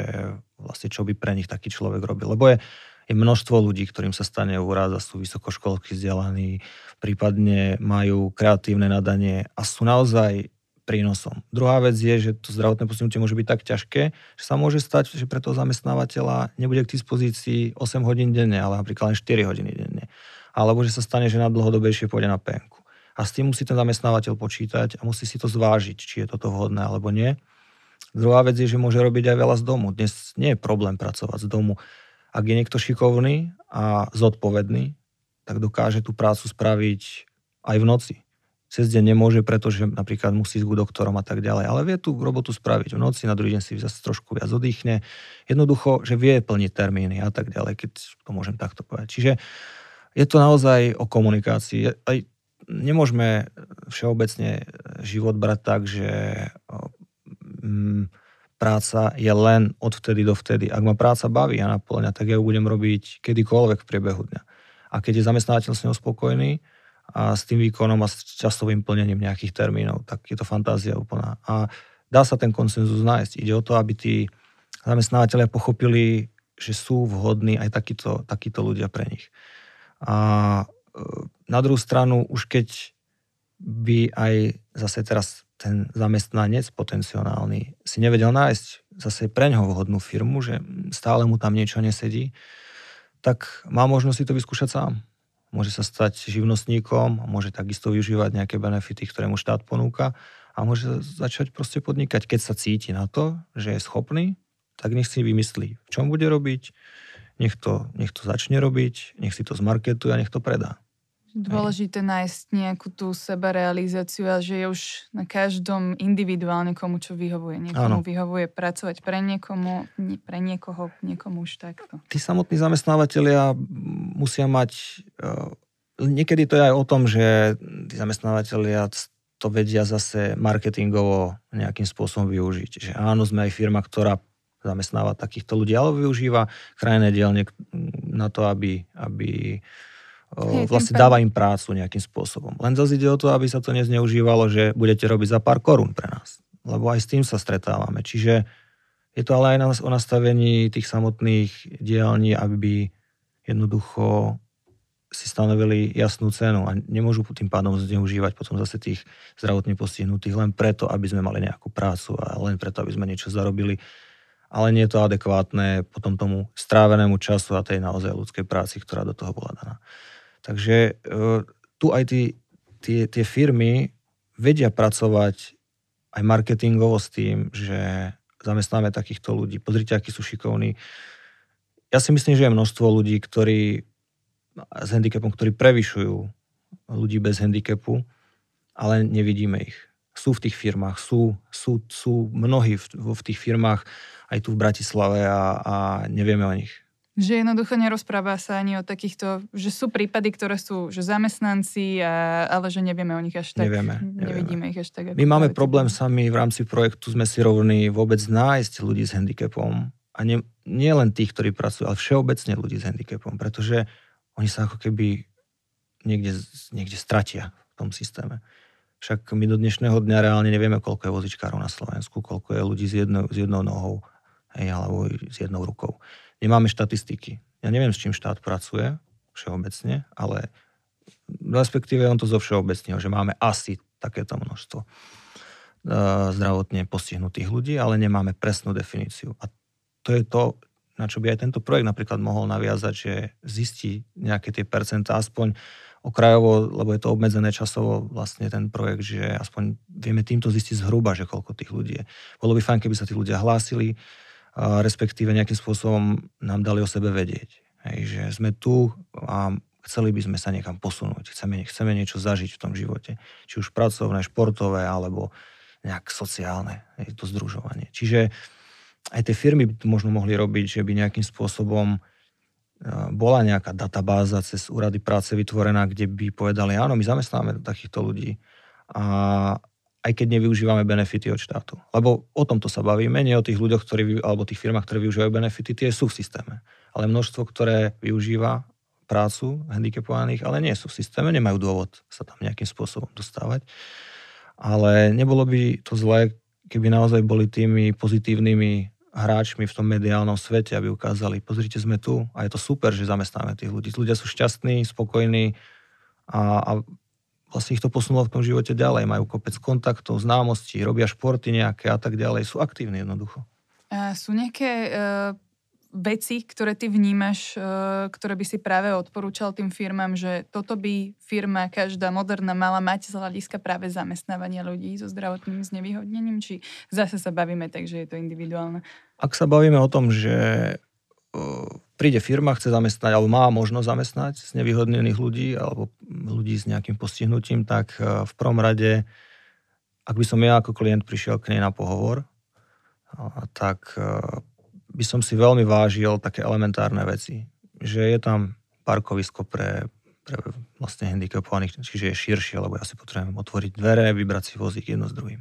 vlastne čo by pre nich taký človek robil. Lebo je, je množstvo ľudí, ktorým sa stane úraz a sú vysokoškolsky vzdelaní, prípadne majú kreatívne nadanie a sú naozaj prínosom. Druhá vec je, že to zdravotné postihnutie môže byť tak ťažké, že sa môže stať, že pre toho zamestnávateľa nebude k dispozícii 8 hodín denne, ale napríklad len 4 hodiny denne. Alebo že sa stane, že na dlhodobejšie pôjde na penku. A s tým musí ten zamestnávateľ počítať a musí si to zvážiť, či je toto vhodné alebo nie. Druhá vec je, že môže robiť aj veľa z domu. Dnes nie je problém pracovať z domu. Ak je niekto šikovný a zodpovedný, tak dokáže tú prácu spraviť aj v noci cez deň nemôže, pretože napríklad musí ísť k doktorom a tak ďalej. Ale vie tú robotu spraviť v noci, na druhý deň si zase trošku viac oddychne. Jednoducho, že vie plniť termíny a tak ďalej, keď to môžem takto povedať. Čiže je to naozaj o komunikácii. Aj nemôžeme všeobecne život brať tak, že mm, práca je len od vtedy do vtedy. Ak ma práca baví a naplňa, tak ja ju budem robiť kedykoľvek v priebehu dňa. A keď je zamestnávateľ s ňou spokojný, a s tým výkonom a s časovým plnením nejakých termínov, tak je to fantázia úplná. A dá sa ten konsenzus nájsť. Ide o to, aby tí zamestnávateľia pochopili, že sú vhodní aj takíto, takíto ľudia pre nich. A e, na druhú stranu, už keď by aj zase teraz ten zamestnanec potenciálny si nevedel nájsť zase pre ňoho vhodnú firmu, že stále mu tam niečo nesedí, tak má možnosť si to vyskúšať sám môže sa stať živnostníkom, môže takisto využívať nejaké benefity, ktoré mu štát ponúka a môže začať proste podnikať. Keď sa cíti na to, že je schopný, tak nech si vymyslí, v čom bude robiť, nech to, nech to začne robiť, nech si to zmarketuje a nech to predá. Dôležité nájsť nejakú tú sebarealizáciu a že je už na každom individuálne komu čo vyhovuje. Niekomu ano. vyhovuje pracovať pre niekomu, pre niekoho, niekomu už takto. Tí samotní zamestnávateľia musia mať... Uh, niekedy to je aj o tom, že tí zamestnávateľia to vedia zase marketingovo nejakým spôsobom využiť. Že áno, sme aj firma, ktorá zamestnáva takýchto ľudí, ale využíva krajné dielne na to, aby, aby Hej, vlastne dáva im prácu nejakým spôsobom. Len zase ide o to, aby sa to nezneužívalo, že budete robiť za pár korún pre nás. Lebo aj s tým sa stretávame. Čiže je to ale aj o nastavení tých samotných dielní, aby jednoducho si stanovili jasnú cenu a nemôžu tým pádom zneužívať potom zase tých zdravotne postihnutých len preto, aby sme mali nejakú prácu a len preto, aby sme niečo zarobili. Ale nie je to adekvátne potom tomu strávenému času a tej naozaj ľudskej práci, ktorá do toho bola daná. Takže e, tu aj tí, tie, tie firmy vedia pracovať aj marketingovo s tým, že zamestnáme takýchto ľudí. Pozrite, akí sú šikovní. Ja si myslím, že je množstvo ľudí, ktorí s handicapom, ktorí prevyšujú ľudí bez handicapu, ale nevidíme ich. Sú v tých firmách, sú, sú, sú mnohí v, v tých firmách aj tu v Bratislave a, a nevieme o nich. Že jednoducho nerozpráva sa ani o takýchto, že sú prípady, ktoré sú že zamestnanci, a, ale že nevieme o nich až tak. Nevieme. Nevidíme ich až tak. My máme problém sami v rámci projektu, sme si rovní vôbec nájsť ľudí s handicapom. A nie, nie len tých, ktorí pracujú, ale všeobecne ľudí s handicapom, pretože oni sa ako keby niekde, niekde stratia v tom systéme. Však my do dnešného dňa reálne nevieme, koľko je vozičkárov na Slovensku, koľko je ľudí s jednou, s jednou nohou hej, alebo s jednou rukou nemáme štatistiky. Ja neviem, s čím štát pracuje všeobecne, ale respektíve on to zo všeobecného, že máme asi takéto množstvo e, zdravotne postihnutých ľudí, ale nemáme presnú definíciu. A to je to, na čo by aj tento projekt napríklad mohol naviazať, že zistí nejaké tie percentá, aspoň okrajovo, lebo je to obmedzené časovo vlastne ten projekt, že aspoň vieme týmto zistiť zhruba, že koľko tých ľudí je. Bolo by fajn, keby sa tí ľudia hlásili, respektíve nejakým spôsobom nám dali o sebe vedieť. Hej, že sme tu a chceli by sme sa niekam posunúť, chceme, chceme niečo zažiť v tom živote. Či už pracovné, športové, alebo nejak sociálne, hej, to združovanie. Čiže aj tie firmy by to možno mohli robiť, že by nejakým spôsobom bola nejaká databáza cez úrady práce vytvorená, kde by povedali, áno, my zamestnáme takýchto ľudí. A aj keď nevyužívame benefity od štátu. Lebo o tomto sa bavíme, nie o tých ľuďoch, ktorí, alebo tých firmách, ktoré využívajú benefity, tie sú v systéme. Ale množstvo, ktoré využíva prácu handicapovaných, ale nie sú v systéme, nemajú dôvod sa tam nejakým spôsobom dostávať. Ale nebolo by to zlé, keby naozaj boli tými pozitívnymi hráčmi v tom mediálnom svete, aby ukázali, pozrite, sme tu a je to super, že zamestnáme tých ľudí. Ľudia sú šťastní, spokojní a, a vlastne ich to posunulo v tom živote ďalej. Majú kopec kontaktov, známostí, robia športy nejaké a tak ďalej. Sú aktívni jednoducho. A sú nejaké uh, veci, ktoré ty vnímaš, uh, ktoré by si práve odporúčal tým firmám, že toto by firma každá moderná mala mať z hľadiska práve zamestnávania ľudí so zdravotným znevýhodnením? Či zase sa bavíme tak, že je to individuálne? Ak sa bavíme o tom, že príde firma, chce zamestnať, alebo má možnosť zamestnať z nevyhodnených ľudí, alebo ľudí s nejakým postihnutím, tak e, v prvom rade, ak by som ja ako klient prišiel k nej na pohovor, tak e, by som si veľmi vážil také elementárne veci. Že je tam parkovisko pre, pre vlastne handicapovaných, čiže je širšie, lebo ja si potrebujem otvoriť dvere, vybrať si vozík jedno s druhým.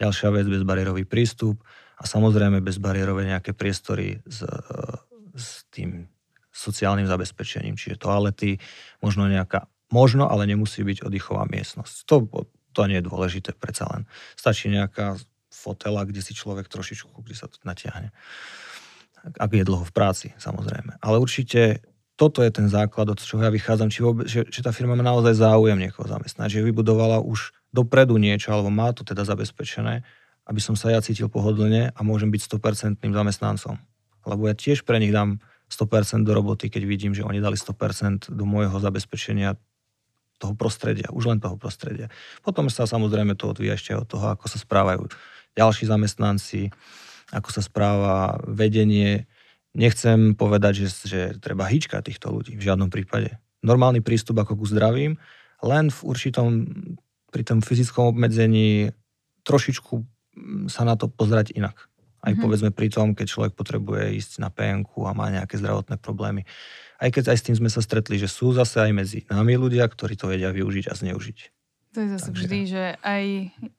Ďalšia vec, bezbariérový prístup a samozrejme bezbariérové nejaké priestory s s tým sociálnym zabezpečením, čiže toalety, možno nejaká, možno, ale nemusí byť oddychová miestnosť. To, to nie je dôležité, predsa len. Stačí nejaká fotela, kde si človek trošičku, kde sa to natiahne. Ak je dlho v práci, samozrejme. Ale určite toto je ten základ, od čoho ja vychádzam, či, vôbec, že, že tá firma má naozaj záujem niekoho zamestnať, že vybudovala už dopredu niečo, alebo má to teda zabezpečené, aby som sa ja cítil pohodlne a môžem byť 100% zamestnancom lebo ja tiež pre nich dám 100% do roboty, keď vidím, že oni dali 100% do môjho zabezpečenia toho prostredia, už len toho prostredia. Potom sa samozrejme to odvíja ešte od toho, ako sa správajú ďalší zamestnanci, ako sa správa vedenie. Nechcem povedať, že, že treba hýčka týchto ľudí, v žiadnom prípade. Normálny prístup ako ku zdravím, len v určitom, pri tom fyzickom obmedzení trošičku sa na to pozerať inak. Aj mm-hmm. povedzme pri tom, keď človek potrebuje ísť na PNK a má nejaké zdravotné problémy. Aj keď aj s tým sme sa stretli, že sú zase aj medzi nami ľudia, ktorí to vedia využiť a zneužiť. To je zase Takže... vždy, že aj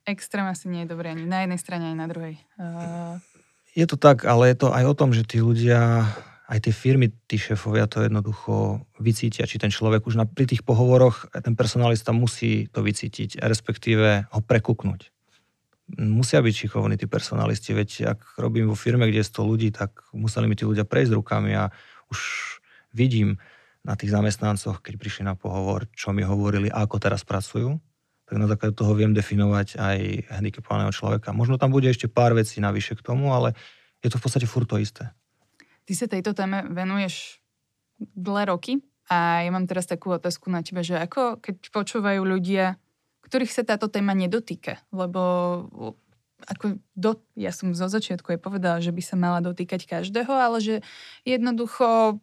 extrém asi nie je dobré ani na jednej strane, aj na druhej. Uh... Je to tak, ale je to aj o tom, že tí ľudia, aj tie firmy, tí šéfovia to jednoducho vycítia, či ten človek už na, pri tých pohovoroch, ten personalista musí to vycítiť, respektíve ho prekúknuť musia byť šikovní tí personalisti, veď ak robím vo firme, kde je 100 ľudí, tak museli mi tí ľudia prejsť rukami a už vidím na tých zamestnancoch, keď prišli na pohovor, čo mi hovorili ako teraz pracujú, tak na základe toho viem definovať aj handicapovaného človeka. Možno tam bude ešte pár vecí navyše k tomu, ale je to v podstate furt to isté. Ty sa tejto téme venuješ dlhé roky a ja mám teraz takú otázku na teba, že ako keď počúvajú ľudia ktorých sa táto téma nedotýka, lebo ako do, ja som zo začiatku aj povedala, že by sa mala dotýkať každého, ale že jednoducho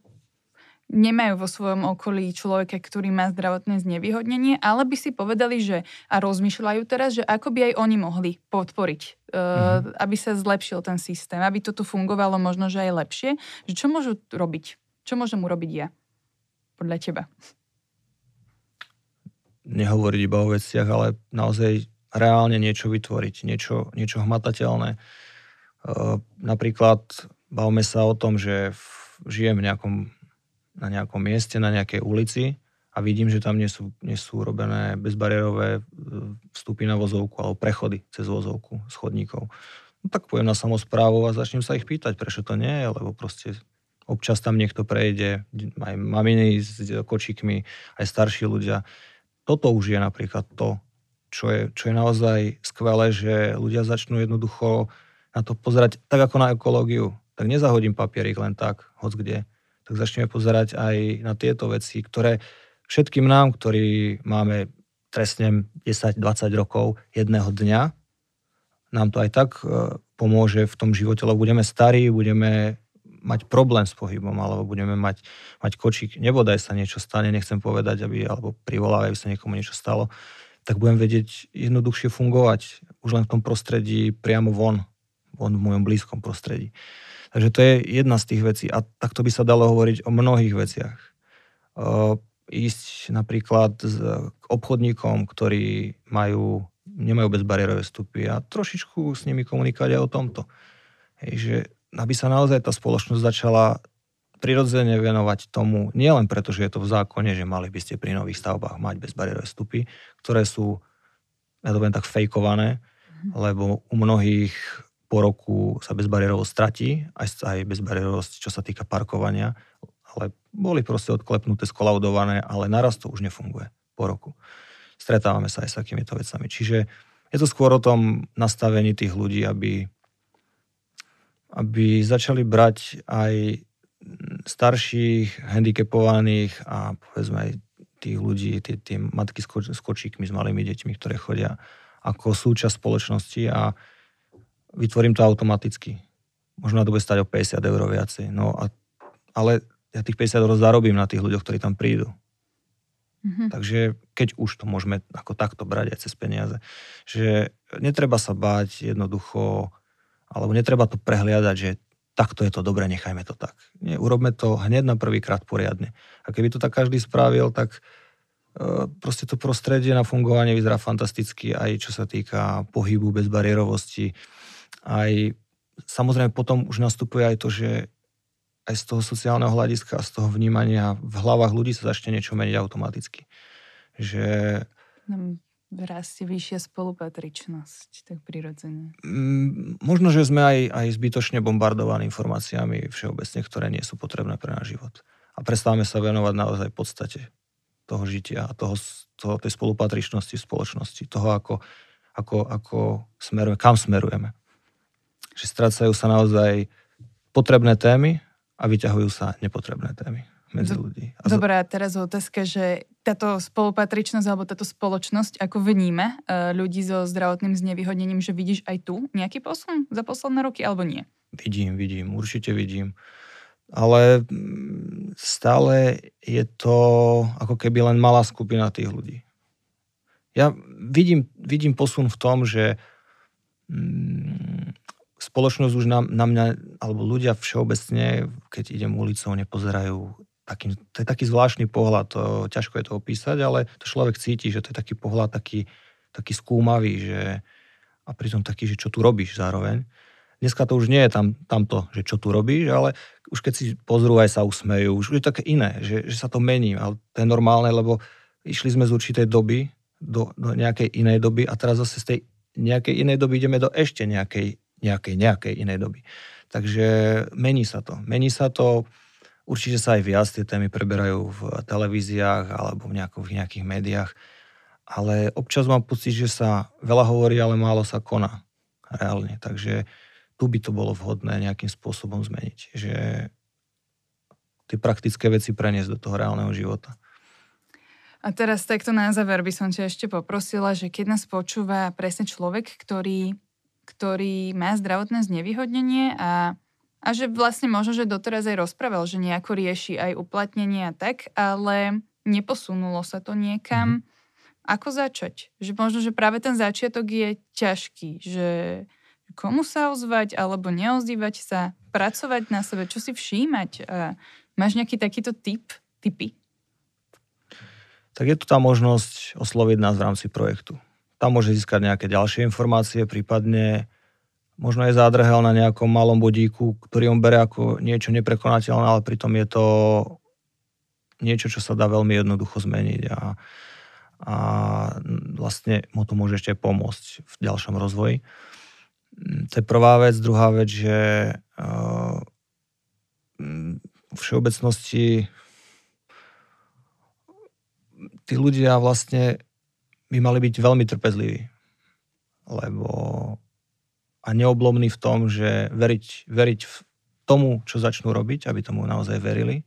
nemajú vo svojom okolí človeka, ktorý má zdravotné znevýhodnenie, ale by si povedali, že a rozmýšľajú teraz, že ako by aj oni mohli podporiť, mm-hmm. aby sa zlepšil ten systém, aby toto fungovalo možno, že aj lepšie. Že čo môžu robiť? Čo môžem urobiť ja? Podľa teba nehovoriť iba o veciach, ale naozaj reálne niečo vytvoriť, niečo, niečo hmatateľné. Napríklad bavme sa o tom, že žijem v nejakom, na nejakom mieste, na nejakej ulici a vidím, že tam nie sú, nie sú robené bezbariérové e, vstupy na vozovku alebo prechody cez vozovku schodníkov. No tak pojem na samozprávu a začnem sa ich pýtať, prečo to nie je, lebo proste občas tam niekto prejde, aj maminy s kočíkmi, aj starší ľudia toto už je napríklad to, čo je, čo je naozaj skvelé, že ľudia začnú jednoducho na to pozerať tak ako na ekológiu. Tak nezahodím papierik len tak, hoc kde. Tak začneme pozerať aj na tieto veci, ktoré všetkým nám, ktorí máme trestne 10-20 rokov jedného dňa, nám to aj tak e, pomôže v tom živote, lebo budeme starí, budeme mať problém s pohybom, alebo budeme mať, mať kočík, nebodaj sa niečo stane, nechcem povedať, aby, alebo privolávajú sa niekomu niečo stalo, tak budem vedieť jednoduchšie fungovať už len v tom prostredí priamo von, von v mojom blízkom prostredí. Takže to je jedna z tých vecí a takto by sa dalo hovoriť o mnohých veciach. Uh, ísť napríklad k obchodníkom, ktorí majú, nemajú bezbariérové vstupy a trošičku s nimi komunikovať aj o tomto. Hej, že aby sa naozaj tá spoločnosť začala prirodzene venovať tomu, nielen preto, že je to v zákone, že mali by ste pri nových stavbách mať bezbariérové vstupy, ktoré sú, ja to tak fejkované, mm. lebo u mnohých po roku sa bezbariérovosť stratí, aj, aj bezbariérovosť, čo sa týka parkovania, ale boli proste odklepnuté, skolaudované, ale naraz to už nefunguje po roku. Stretávame sa aj s takýmito vecami. Čiže je to skôr o tom nastavení tých ľudí, aby, aby začali brať aj starších, handicapovaných a povedzme aj tých ľudí, tie, tie matky s kočíkmi, s malými deťmi, ktoré chodia ako súčasť spoločnosti a vytvorím to automaticky. Možno to bude stať o 50 eur viacej. No a, ale ja tých 50 eur zarobím na tých ľuďoch, ktorí tam prídu. Mm-hmm. Takže keď už to môžeme ako takto brať aj cez peniaze, že netreba sa báť jednoducho, alebo netreba to prehliadať, že takto je to dobre, nechajme to tak. Nie, urobme to hneď na prvý krát poriadne. A keby to tak každý spravil, tak e, proste to prostredie na fungovanie vyzerá fantasticky, aj čo sa týka pohybu, bezbariérovosti, aj samozrejme potom už nastupuje aj to, že aj z toho sociálneho hľadiska z toho vnímania v hlavách ľudí sa začne niečo meniť automaticky. Že... Rastie vyššia spolupatričnosť, tak prirodzene. Mm, možno, že sme aj, aj zbytočne bombardovaní informáciami všeobecne, ktoré nie sú potrebné pre náš život. A prestávame sa venovať naozaj podstate toho žitia a toho, toho, tej spolupatričnosti v spoločnosti, toho, ako, ako, ako smerujeme, kam smerujeme že strácajú sa naozaj potrebné témy a vyťahujú sa nepotrebné témy medzi ľudí. A Dobre, a teraz otázka, že táto spolupatričnosť alebo táto spoločnosť, ako vníme e, ľudí so zdravotným znevýhodnením, že vidíš aj tu nejaký posun za posledné roky alebo nie? Vidím, vidím, určite vidím. Ale mm, stále je to ako keby len malá skupina tých ľudí. Ja vidím, vidím posun v tom, že mm, spoločnosť už na, na mňa, alebo ľudia všeobecne, keď idem ulicou, nepozerajú takým, to je taký zvláštny pohľad, to, ťažko je to opísať, ale to človek cíti, že to je taký pohľad taký, taký skúmavý, že, a pritom taký, že čo tu robíš zároveň. Dneska to už nie je tam, tamto, že čo tu robíš, ale už keď si pozrú, aj sa usmejú, už je také iné, že, že sa to mení, ale to je normálne, lebo išli sme z určitej doby do, do nejakej inej doby a teraz zase z tej nejakej inej doby ideme do ešte nejakej nejakej, nejakej inej doby. Takže mení sa to. Mení sa to, určite sa aj viac tie témy preberajú v televíziách alebo v nejakých, nejakých médiách, ale občas mám pocit, že sa veľa hovorí, ale málo sa koná reálne. Takže tu by to bolo vhodné nejakým spôsobom zmeniť. Že tie praktické veci preniesť do toho reálneho života. A teraz takto na záver by som ťa ešte poprosila, že keď nás počúva presne človek, ktorý ktorý má zdravotné znevýhodnenie a, a že vlastne možno, že doteraz aj rozprával, že nejako rieši aj uplatnenie a tak, ale neposunulo sa to niekam. Mm-hmm. Ako začať? Že možno, že práve ten začiatok je ťažký, že komu sa ozvať alebo neozývať sa, pracovať na sebe, čo si všímať. Máš nejaký takýto typ, typy? Tak je tu tá možnosť osloviť nás v rámci projektu. Tam môže získať nejaké ďalšie informácie, prípadne možno je zádrhel na nejakom malom bodíku, ktorý on bere ako niečo neprekonateľné, ale pritom je to niečo, čo sa dá veľmi jednoducho zmeniť a, a vlastne mu to môže ešte pomôcť v ďalšom rozvoji. To je prvá vec. Druhá vec, že uh, v všeobecnosti tí ľudia vlastne by mali byť veľmi trpezliví. Lebo a neoblomní v tom, že veriť, veriť v tomu, čo začnú robiť, aby tomu naozaj verili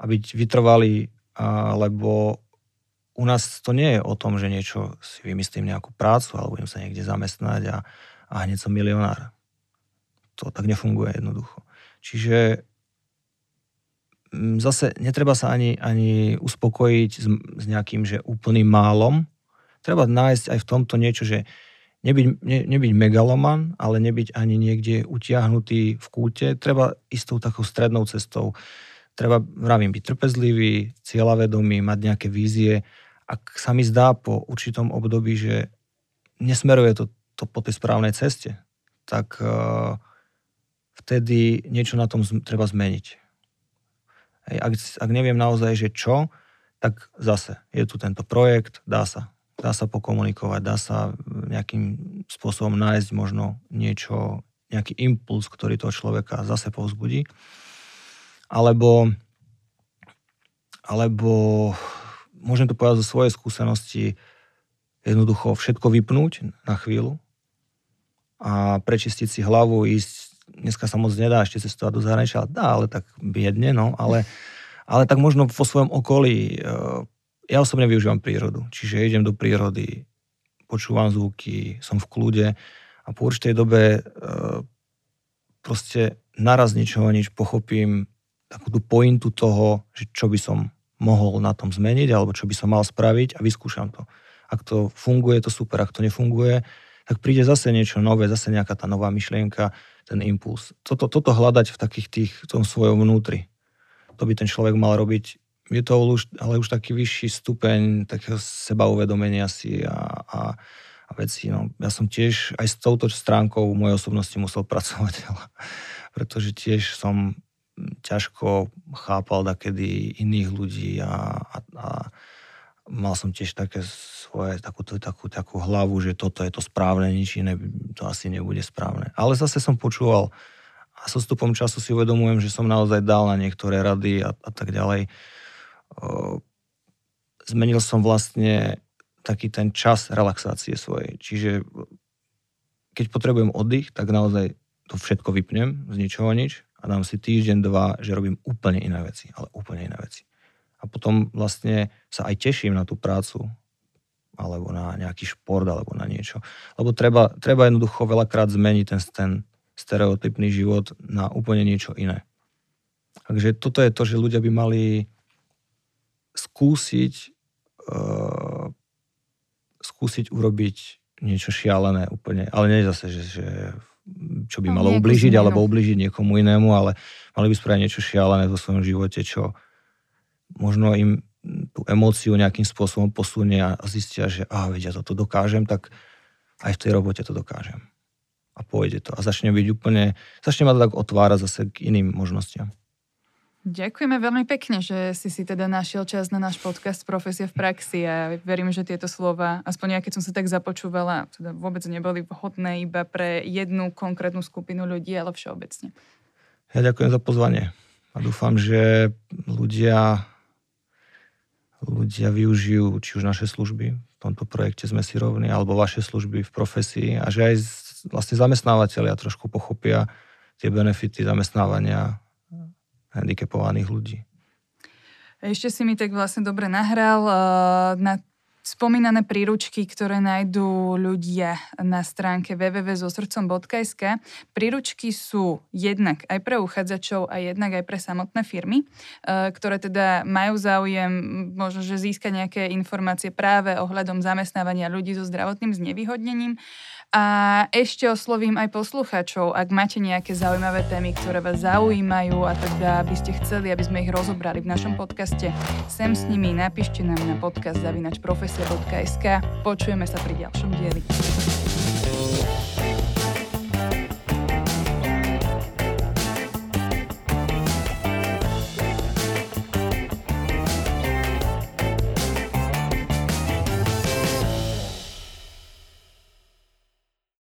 a byť vytrvalí, lebo u nás to nie je o tom, že niečo si vymyslím nejakú prácu alebo budem sa niekde zamestnať a, a hneď som milionár. To tak nefunguje jednoducho. Čiže mm, zase netreba sa ani, ani uspokojiť s, s nejakým, že úplným málom, treba nájsť aj v tomto niečo, že nebyť, ne, nebyť megaloman, ale nebyť ani niekde utiahnutý v kúte. Treba istou takou strednou cestou. Treba, vravím, byť trpezlivý, cieľavedomý, mať nejaké vízie. Ak sa mi zdá po určitom období, že nesmeruje to, to po tej správnej ceste, tak uh, vtedy niečo na tom z, treba zmeniť. Ak, ak neviem naozaj, že čo, tak zase je tu tento projekt, dá sa dá sa pokomunikovať, dá sa nejakým spôsobom nájsť možno niečo, nejaký impuls, ktorý toho človeka zase povzbudí. Alebo, alebo môžem to povedať zo svojej skúsenosti, jednoducho všetko vypnúť na chvíľu a prečistiť si hlavu, ísť, dneska sa moc nedá ešte cestovať do zahraničia, ale dá, ale tak biedne, no, ale, ale tak možno vo svojom okolí eh, ja osobne využívam prírodu, čiže idem do prírody, počúvam zvuky, som v kľude a po určitej dobe e, proste naraz ničoho nič pochopím takú tú pointu toho, že čo by som mohol na tom zmeniť alebo čo by som mal spraviť a vyskúšam to. Ak to funguje, to super, ak to nefunguje, tak príde zase niečo nové, zase nejaká tá nová myšlienka, ten impuls. Toto, toto hľadať v takých tých, v tom svojom vnútri. To by ten človek mal robiť je to už, ale už taký vyšší stupeň takého sebauvedomenia si a, a, a veci. No. Ja som tiež aj s touto stránkou mojej osobnosti musel (laughs) pracovať, pretože tiež som ťažko chápal takedy iných ľudí a, a, a mal som tiež také svoje, takú, takú, takú hlavu, že toto je to správne, nič iné to asi nebude správne. Ale zase som počúval a so stupom času si uvedomujem, že som naozaj dal na niektoré rady a, a tak ďalej zmenil som vlastne taký ten čas relaxácie svojej. Čiže keď potrebujem oddych, tak naozaj to všetko vypnem z ničoho nič a dám si týždeň, dva, že robím úplne iné veci, ale úplne iné veci. A potom vlastne sa aj teším na tú prácu, alebo na nejaký šport, alebo na niečo. Lebo treba, treba jednoducho veľakrát zmeniť ten, ten stereotypný život na úplne niečo iné. Takže toto je to, že ľudia by mali skúsiť uh, skúsiť urobiť niečo šialené úplne, ale nie zase, že, že čo by no, malo ubližiť, alebo ubližiť niekomu inému, ale mali by spraviť niečo šialené vo svojom živote, čo možno im tú emóciu nejakým spôsobom posunie a zistia, že a vedia, toto dokážem, tak aj v tej robote to dokážem. A pôjde to. A začne byť úplne, začne ma to tak otvárať zase k iným možnostiam. Ďakujeme veľmi pekne, že si si teda našiel čas na náš podcast Profesia v praxi a verím, že tieto slova, aspoň ja keď som sa tak započúvala, teda vôbec neboli vhodné iba pre jednu konkrétnu skupinu ľudí, ale všeobecne. Ja ďakujem za pozvanie a dúfam, že ľudia, ľudia využijú či už naše služby, v tomto projekte sme si rovní, alebo vaše služby v profesii a že aj vlastne zamestnávateľia trošku pochopia tie benefity zamestnávania handicapovaných ľudí. Ešte si mi tak vlastne dobre nahral uh, na spomínané príručky, ktoré nájdú ľudia na stránke www.zosrdcom.sk. Príručky sú jednak aj pre uchádzačov a jednak aj pre samotné firmy, uh, ktoré teda majú záujem možno, že získať nejaké informácie práve ohľadom zamestnávania ľudí so zdravotným znevýhodnením. A ešte oslovím aj poslucháčov, ak máte nejaké zaujímavé témy, ktoré vás zaujímajú a teda by ste chceli, aby sme ich rozobrali v našom podcaste, sem s nimi napíšte nám na podcast zavinačprofesia.sk. Počujeme sa pri ďalšom dieli.